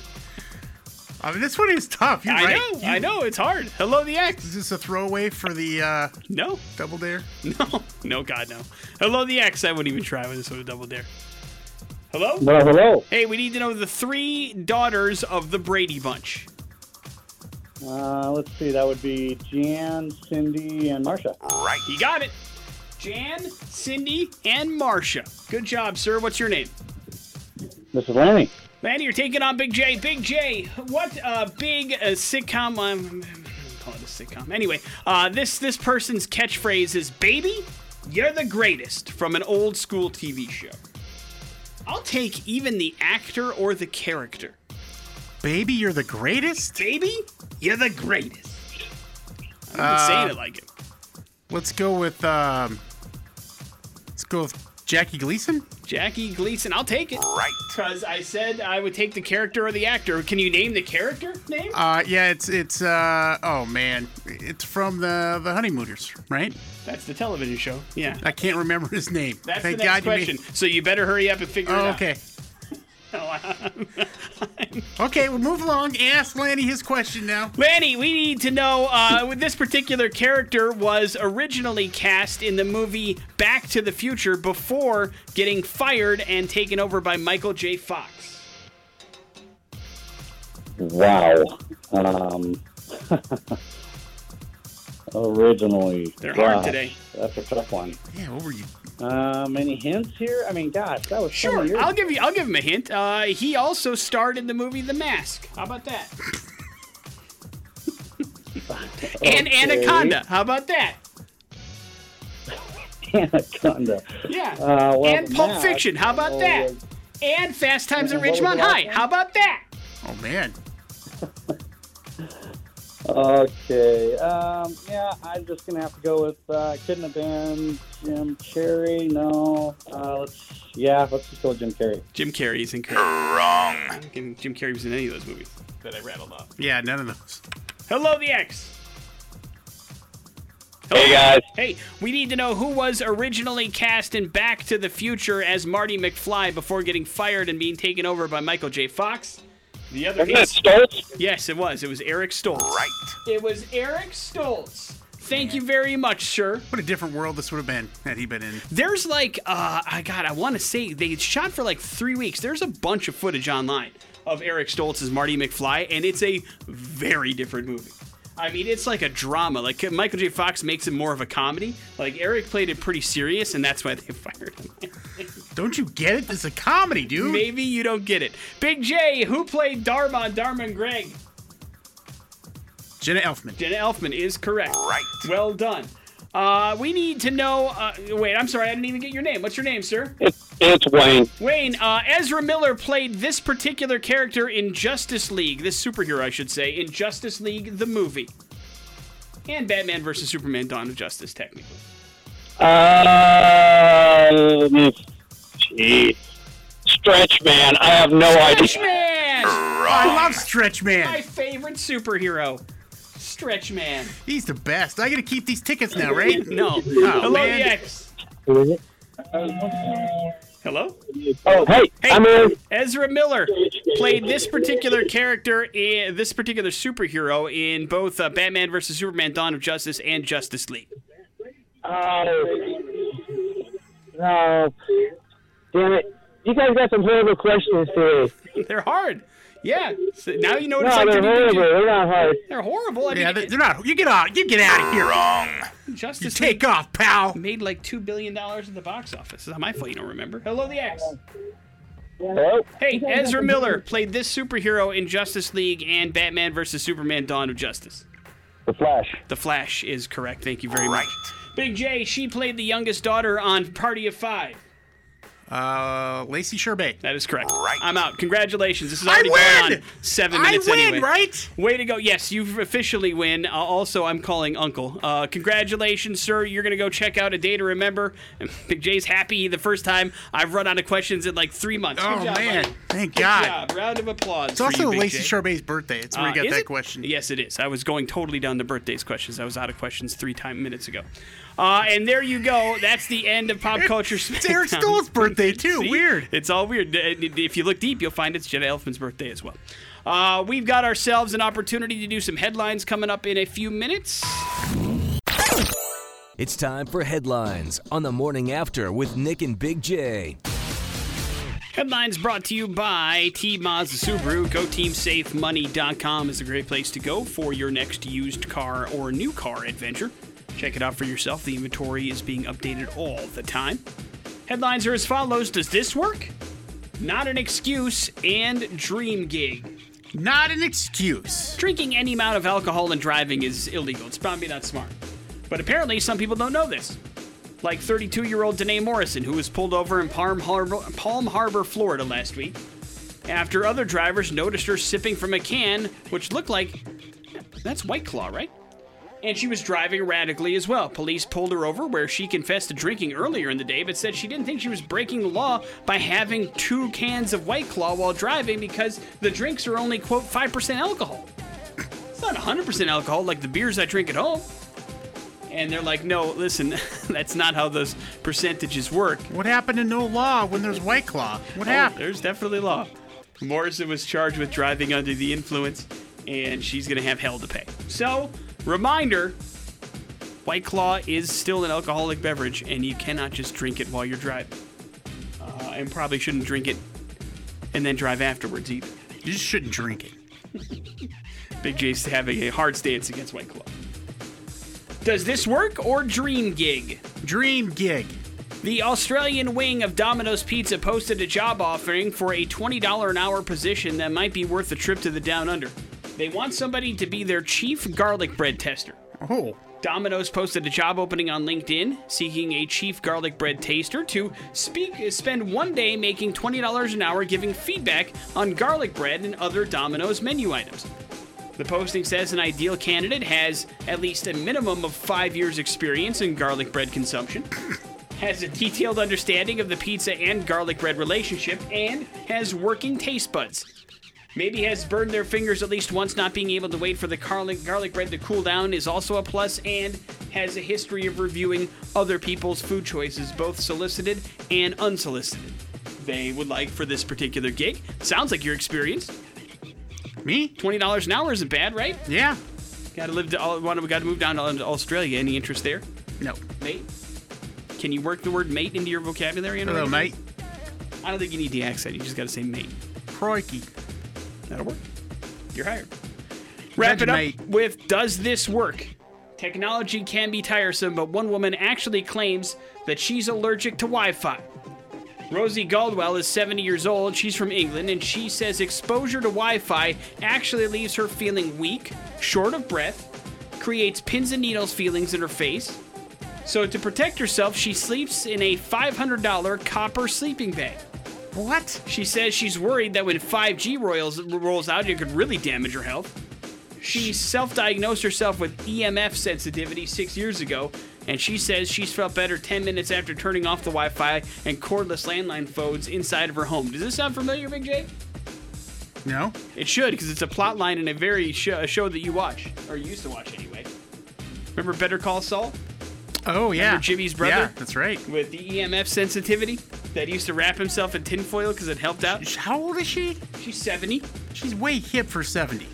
I mean, this one is tough. You're I right. know. I know. It's hard. Hello, the X. Is this a throwaway for the uh, No. double dare? No, no, God, no. Hello, the X. I wouldn't even try with this one, a double dare. Hello? Well, hello. Hey, we need to know the three daughters of the Brady Bunch. Uh, let's see. That would be Jan, Cindy, and Marsha. Right. You got it. Jan, Cindy, and Marcia. Good job, sir. What's your name? This is Manny, you're taking on Big J. Big J, what a big uh, sitcom? Um, call it a sitcom. Anyway, uh, this this person's catchphrase is "Baby, you're the greatest" from an old school TV show. I'll take even the actor or the character. Baby, you're the greatest. Baby, you're the greatest. I'm Uh, saying it like it. Let's go with um. Let's go with Jackie Gleason. Jackie Gleason, I'll take it. Right. Because I said I would take the character or the actor. Can you name the character name? Uh, yeah, it's it's uh. Oh man, it's from the the Honeymooners, right? That's the television show. Yeah. I can't remember his name. That's Thank the next God you made- question. So you better hurry up and figure Oh, it out. okay. Okay, we'll move along. Ask Lanny his question now. Lanny, we need to know uh, this particular character was originally cast in the movie Back to the Future before getting fired and taken over by Michael J. Fox. Wow. Um, originally. They're hard today. That's a tough one. Yeah, what were you? Um, any hints here? I mean, gosh, that was so Sure, years I'll give you. I'll give him a hint. Uh, he also starred in the movie The Mask. How about that? and Anaconda. How about that? Anaconda. Yeah. Uh, well, and Pulp Mask, Fiction. How about oh, that? And Fast Times at And what Ridgemont High. How about that? Oh man. Okay. Um, yeah, I'm just gonna have to go with. Uh, couldn't have been Jim Carrey. No. Uh, let's. Yeah, let's just go with Jim Carrey. Jim Carrey is incorrect. Wrong. I Jim Carrey was in any of those movies that I rattled off. Yeah, none of those. Hello, the X. Hey guys, Hey, we need to know who was originally cast in Back to the Future as Marty McFly before getting fired and being taken over by Michael J. Fox. The other isn't that Stoltz? Yes, it was. It was Eric Stoltz. Right. It was Eric Stoltz. Thank you very much, sir. What a different world this would have been had he been in. There's like, uh, I God, I want to say they shot for like three weeks. There's a bunch of footage online of Eric Stoltz as Marty McFly, and it's a very different movie. I mean, it's like a drama. Like Michael J. Fox makes it more of a comedy. Like Eric played it pretty serious, and that's why they fired him. Don't you get it? This is a comedy, dude. Maybe you don't get it. Big J, who played Dharma on Dharma and Greg? Jenna Elfman. Jenna Elfman is correct. Right. Well done. Uh, we need to know. Uh, wait, I'm sorry, I didn't even get your name. What's your name, sir? It's, it's Wayne. Wayne, uh, Ezra Miller played this particular character in Justice League, this superhero, I should say, in Justice League, the movie. And Batman vs. Superman Dawn of Justice, technically. Um, jeez. Stretch man, I have no idea. Stretch Man! I love Stretch Man. My Man. favorite superhero. Stretch Man. He's the best. I gotta keep these tickets now, right? No. Oh, Hello, man. the X. Hello? Oh, hey, Hey. I'm in. Ezra Miller played this particular character in this particular superhero in both uh, Batman vs Superman: Dawn of Justice and Justice League. Oh, no. Damn it. You guys got some horrible questions today. They're hard. Yeah. So now you know what it's No, like they're be horrible. Big They're not hard. They're horrible. I Yeah, mean, they're they're not. You get out. You get out of here. Ah. Wrong. Justice Take League off, pal. made like two billion dollars at the box office. It's not my fault you don't remember. Hello, the X. Hello? Hey, Ezra Miller played this superhero in Justice League and Batman vs Superman: Dawn of Justice. The Flash. The Flash is correct. Thank you very Right. much. Big J, she played the youngest daughter on Party of Five. Uh, Lacey Chabert. That is correct. Right. I'm out. Congratulations. This is already going on seven minutes I minutes win, anyway. right? Way to go. Yes, you've officially win. Uh, also, I'm calling Uncle. Uh, congratulations, sir. You're going to go check out A Day to Remember. And Big J's happy the first time I've run out of questions in like three months. Good Oh job, man, buddy. thank Good God. job. Round of applause. It's also for you, Big Lacey J. Chabert's birthday. It's where Uh, you got that it? question. Yes, it is. I was going totally down to birthdays questions. I was out of questions three time minutes ago. Uh, and there you go. That's the end of pop culture. It's Eric Smackdown. Stoltz's birthday too. See? Weird. It's all weird. If you look deep, you'll find it's Jenna Elfman's birthday as well. Uh, we've got ourselves an opportunity to do some headlines coming up in a few minutes. It's time for headlines on the morning after with Nick and Big J. Headlines brought to you by T Mazda Subaru. GoTeamSafeMoney.com is a great place to go for your next used car or new car adventure. Check it out for yourself. The inventory is being updated all the time. Headlines are as follows Does this work? Not an excuse and dream gig. Not an excuse. Drinking any amount of alcohol and driving is illegal. It's probably not smart. But apparently, some people don't know this. Like 32 year old Danae Morrison, who was pulled over in Palm Harbor, Palm Harbor, Florida last week after other drivers noticed her sipping from a can, which looked like that's White Claw, right? And she was driving erratically as well. Police pulled her over where she confessed to drinking earlier in the day, but said she didn't think she was breaking the law by having two cans of White Claw while driving because the drinks are only, quote, 5% alcohol. It's not 100% alcohol like the beers I drink at home. And they're like, no, listen, that's not how those percentages work. What happened to no law when there's White Claw? What Oh, happened? there's definitely law. Morrison was charged with driving under the influence, and she's going to have hell to pay. So, reminder White Claw is still an alcoholic beverage, and you cannot just drink it while you're driving. Uh, and probably shouldn't drink it and then drive afterwards either. You just shouldn't drink it. Big J's having a hard stance against White Claw. Does this work or dream gig? Dream gig. The Australian wing of Domino's Pizza posted a job offering for a $20 an hour position that might be worth a trip to the Down Under. They want somebody to be their chief garlic bread tester. Oh, Domino's posted a job opening on LinkedIn seeking a chief garlic bread taster to speak spend one day making $20 an hour giving feedback on garlic bread and other Domino's menu items. The posting says an ideal candidate has at least a minimum of five years' experience in garlic bread consumption, has a detailed understanding of the pizza and garlic bread relationship, and has working taste buds. Maybe has burned their fingers at least once not being able to wait for the garlic, garlic bread to cool down is also a plus, and has a history of reviewing other people's food choices, both solicited and unsolicited. They would like for this particular gig. Sounds like your experience. me? $20 an hour isn't bad, right? Yeah. Gotta live to, all- wanna- we gotta move down to Australia. Any interest there? No. Mate? Can you work the word mate into your vocabulary? Hello, mate. I don't think you need the accent. You just gotta say mate. Crikey. That'll work. You're hired. Wrap it up mate. with Does this work? Technology can be tiresome, but one woman actually claims that she's allergic to Wi Fi. Rosie Gladwell is 70 years old. She's from England, and she says exposure to Wi Fi actually leaves her feeling weak, short of breath, creates pins and needles feelings in her face. So, to protect herself, she sleeps in a $500 copper sleeping bag. What? She says she's worried that when 5G royals, rolls out, it could really damage her health. She self diagnosed herself with EMF sensitivity six years ago, and she says she's felt better 10 minutes after turning off the Wi Fi and cordless landline phones inside of her home. Does this sound familiar, Big J? No. It should, because it's a plot line in a very sh- a show that you watch, or you used to watch anyway. Remember Better Call Saul? Oh, yeah. Remember Jimmy's brother? Yeah, that's right. With the EMF sensitivity? That he used to wrap himself in tinfoil because it helped out? How old is she? She's 70. She's way hip for 70.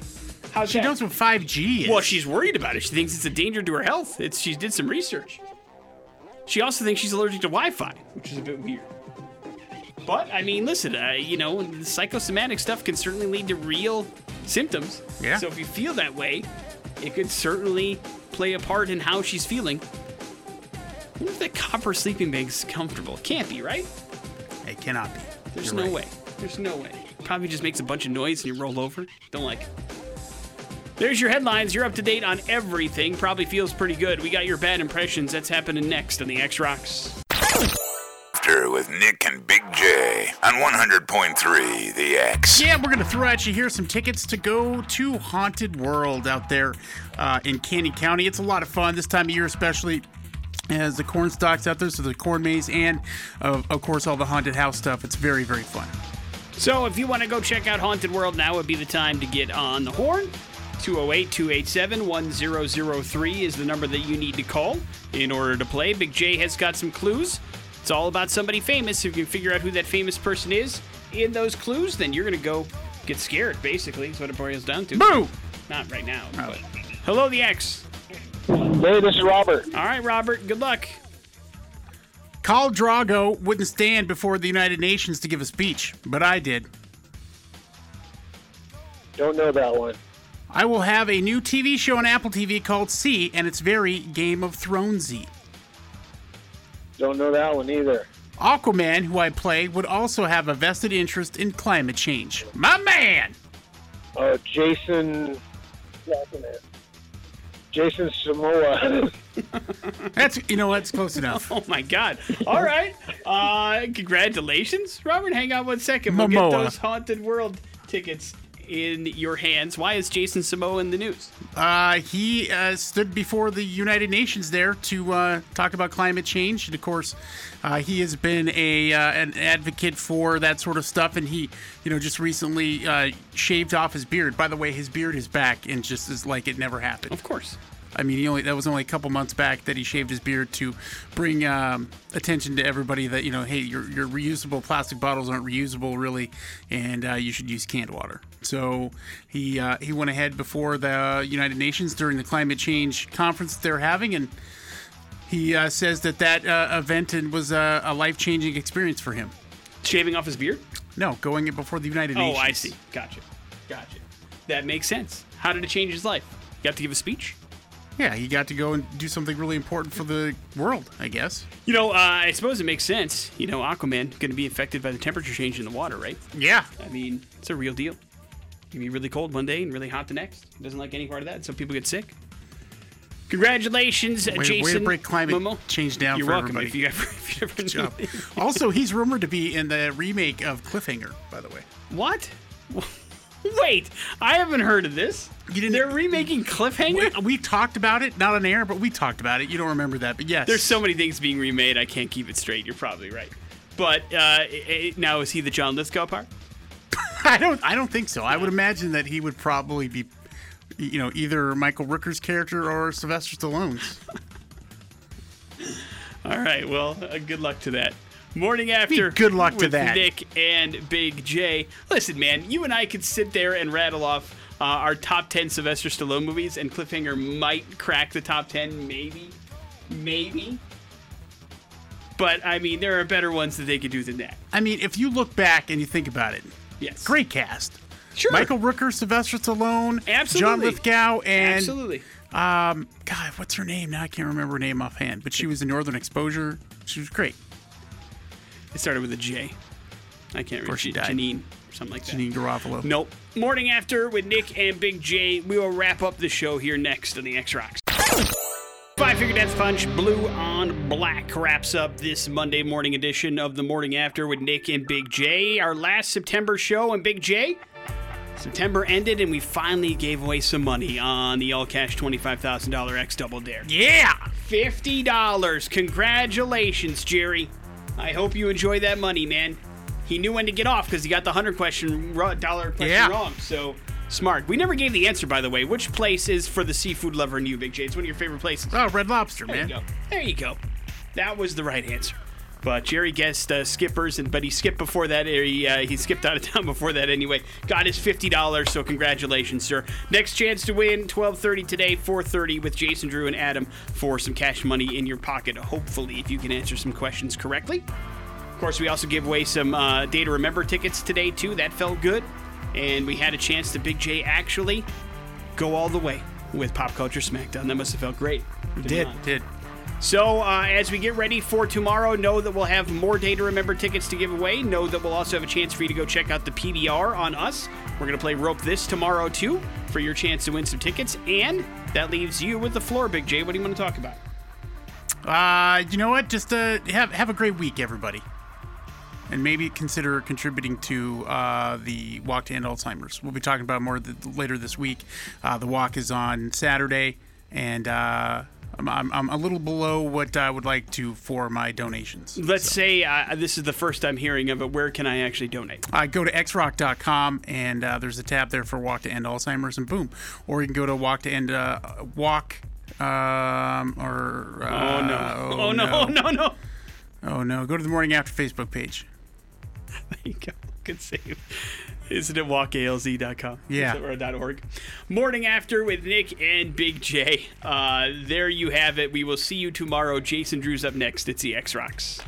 How's She that? knows what 5G is. Well, she's worried about it. She thinks it's a danger to her health. It's she did some research. She also thinks she's allergic to Wi-Fi, which is a bit weird. But I mean, listen, uh, you know, the psychosomatic stuff can certainly lead to real symptoms. Yeah. So if you feel that way, it could certainly play a part in how she's feeling. I wonder if that copper sleeping bag's comfortable. It can't be, right? It cannot be. There's You're no right. way. There's no way. Probably just makes a bunch of noise and you roll over. Don't like it. There's your headlines. You're up to date on everything. Probably feels pretty good. We got your bad impressions. That's happening next on the X Rocks. After with Nick and Big J on 100.3 The X. Yeah, we're gonna throw at you here some tickets to go to Haunted World out there uh, in Canyon County. It's a lot of fun this time of year, especially as the corn stalks out there, so the corn maze and uh, of course all the haunted house stuff. It's very very fun. So if you want to go check out Haunted World, now would be the time to get on the horn. 208 287 1003 is the number that you need to call in order to play. Big J has got some clues. It's all about somebody famous. If you can figure out who that famous person is in those clues, then you're going to go get scared, basically, That's what it boils down to. Boo! Not right now. But. Hello, the X. Hey, this is Robert. All right, Robert, good luck. Khal Drogo wouldn't stand before the United Nations to give a speech, but I did. Don't know that one. I will have a new TV show on Apple TV called See, and it's very Game of Thronesy. Don't know that one either. Aquaman, who I play, would also have a vested interest in climate change. My man! Uh, Jason. Jason Samoa. That's you know what's close enough. Oh my God! All right. Uh, congratulations, Robert. Hang on one second. We'll Momoa. get those Haunted World tickets in your hands. Why is Jason Samoa in the news? Uh, he uh, stood before the United Nations there to uh, talk about climate change, and of course, uh, he has been a uh, an advocate for that sort of stuff. And he, you know, just recently uh, shaved off his beard. By the way, his beard is back and just is like it never happened. Of course. I mean, he only that was only a couple months back that he shaved his beard to bring um, attention to everybody that you know, hey, your your reusable plastic bottles aren't reusable really, and uh, you should use canned water. So he uh, he went ahead before the United Nations during the climate change conference that they're having, and he uh, says that that uh, event was a, a life changing experience for him. Shaving off his beard? No, going it before the United Nations. Oh, I see. Gotcha. Gotcha. That makes sense. How did it change his life? You have to give a speech? Yeah, he got to go and do something really important for the world, I guess. You know, uh, I suppose it makes sense. You know, Aquaman going to be affected by the temperature change in the water, right? Yeah. I mean, it's a real deal. It can be really cold one day and really hot the next. He doesn't like any part of that, so people get sick. Congratulations, Way, Jason. way to break climate Momo. change down You're for welcome. everybody. If you ever, if you ever Good job. also, he's rumored to be in the remake of Cliffhanger, by the way. What? Wait, I haven't heard of this. You didn't- They're remaking Cliffhanger. We, we talked about it, not on air, but we talked about it. You don't remember that, but yes. There's so many things being remade. I can't keep it straight. You're probably right. But uh, i- i- now is he the John Lithgow part? I don't. I don't think so. I would imagine that he would probably be, you know, either Michael Rooker's character or Sylvester Stallone's. All right. Well, uh, good luck to that. Morning after. good luck to with that. Nick and Big J. Listen, man, you and I could sit there and rattle off uh, our top 10 Sylvester Stallone movies, and Cliffhanger might crack the top 10, maybe. Maybe. But, I mean, there are better ones that they could do than that. I mean, if you look back and you think about it, Yes. great cast. Sure. Michael Rooker, Sylvester Stallone, Absolutely. John. Lithgow, and Absolutely. um, God, what's her name? Now I can't remember her name offhand, but she was in Northern Exposure. She was great. It started with a J. I can't remember. she died. Janine, something like that. Janine Garofalo. Nope. Morning after with Nick and Big J. We will wrap up the show here next on the X Rocks. Five Finger Death Punch, Blue on Black wraps up this Monday morning edition of the Morning After with Nick and Big J. Our last September show and Big J. September ended and we finally gave away some money on the all cash $25,000 X Double Dare. Yeah. $50. Congratulations, Jerry. I hope you enjoy that money, man. He knew when to get off because he got the 100 question dollar question Yeah. wrong. So smart. We never gave the answer, by the way. Which place is for the seafood lover in you, Big J? It's one of your favorite places. Oh, Red Lobster, There man. you go. There you go. That was the right answer. But Jerry guessed uh, skippers, and but he skipped before that. He uh, he skipped out of town before that anyway. Got his fifty dollars. So congratulations, sir. Next chance to win twelve thirty today, four thirty with Jason, Drew, and Adam for some cash money in your pocket. Hopefully, if you can answer some questions correctly. Of course, we also give away some uh, Day to Remember tickets today too. That felt good, and we had a chance to Big J actually go all the way with Pop Culture Smackdown. That must have felt great. Did Did not? did. So, uh, as we get ready for tomorrow, know that we'll have more Day to Remember tickets to give away. Know that we'll also have a chance for you to go check out the PBR on us. We're going to play Rope This tomorrow, too, for your chance to win some tickets. And that leaves you with the floor, Big J. What do you want to talk about? Uh, you know what? Just uh, have have a great week, everybody, and maybe consider contributing to uh, the Walk to End Alzheimer's. We'll be talking about more th- later this week. Uh, the walk is on Saturday, and uh, I'm, I'm, I'm a little below what I would like to for my donations. Let's say uh, this is the first I'm hearing of it. Where can I actually donate? I go to xrock.com and uh, there's a tab there for Walk to End Alzheimer's and boom. Or you can go to Walk to End uh, Walk um, or Oh, no. Oh, no. Oh, no, no. Oh no! Go to the Morning After Facebook page. There you go. Good save. Isn't it walkalz.com? Yeah. Or .org. Morning After with Nick and Big J. Uh, there you have it. We will see you tomorrow. Jason Drew's up next. It's the X Rocks.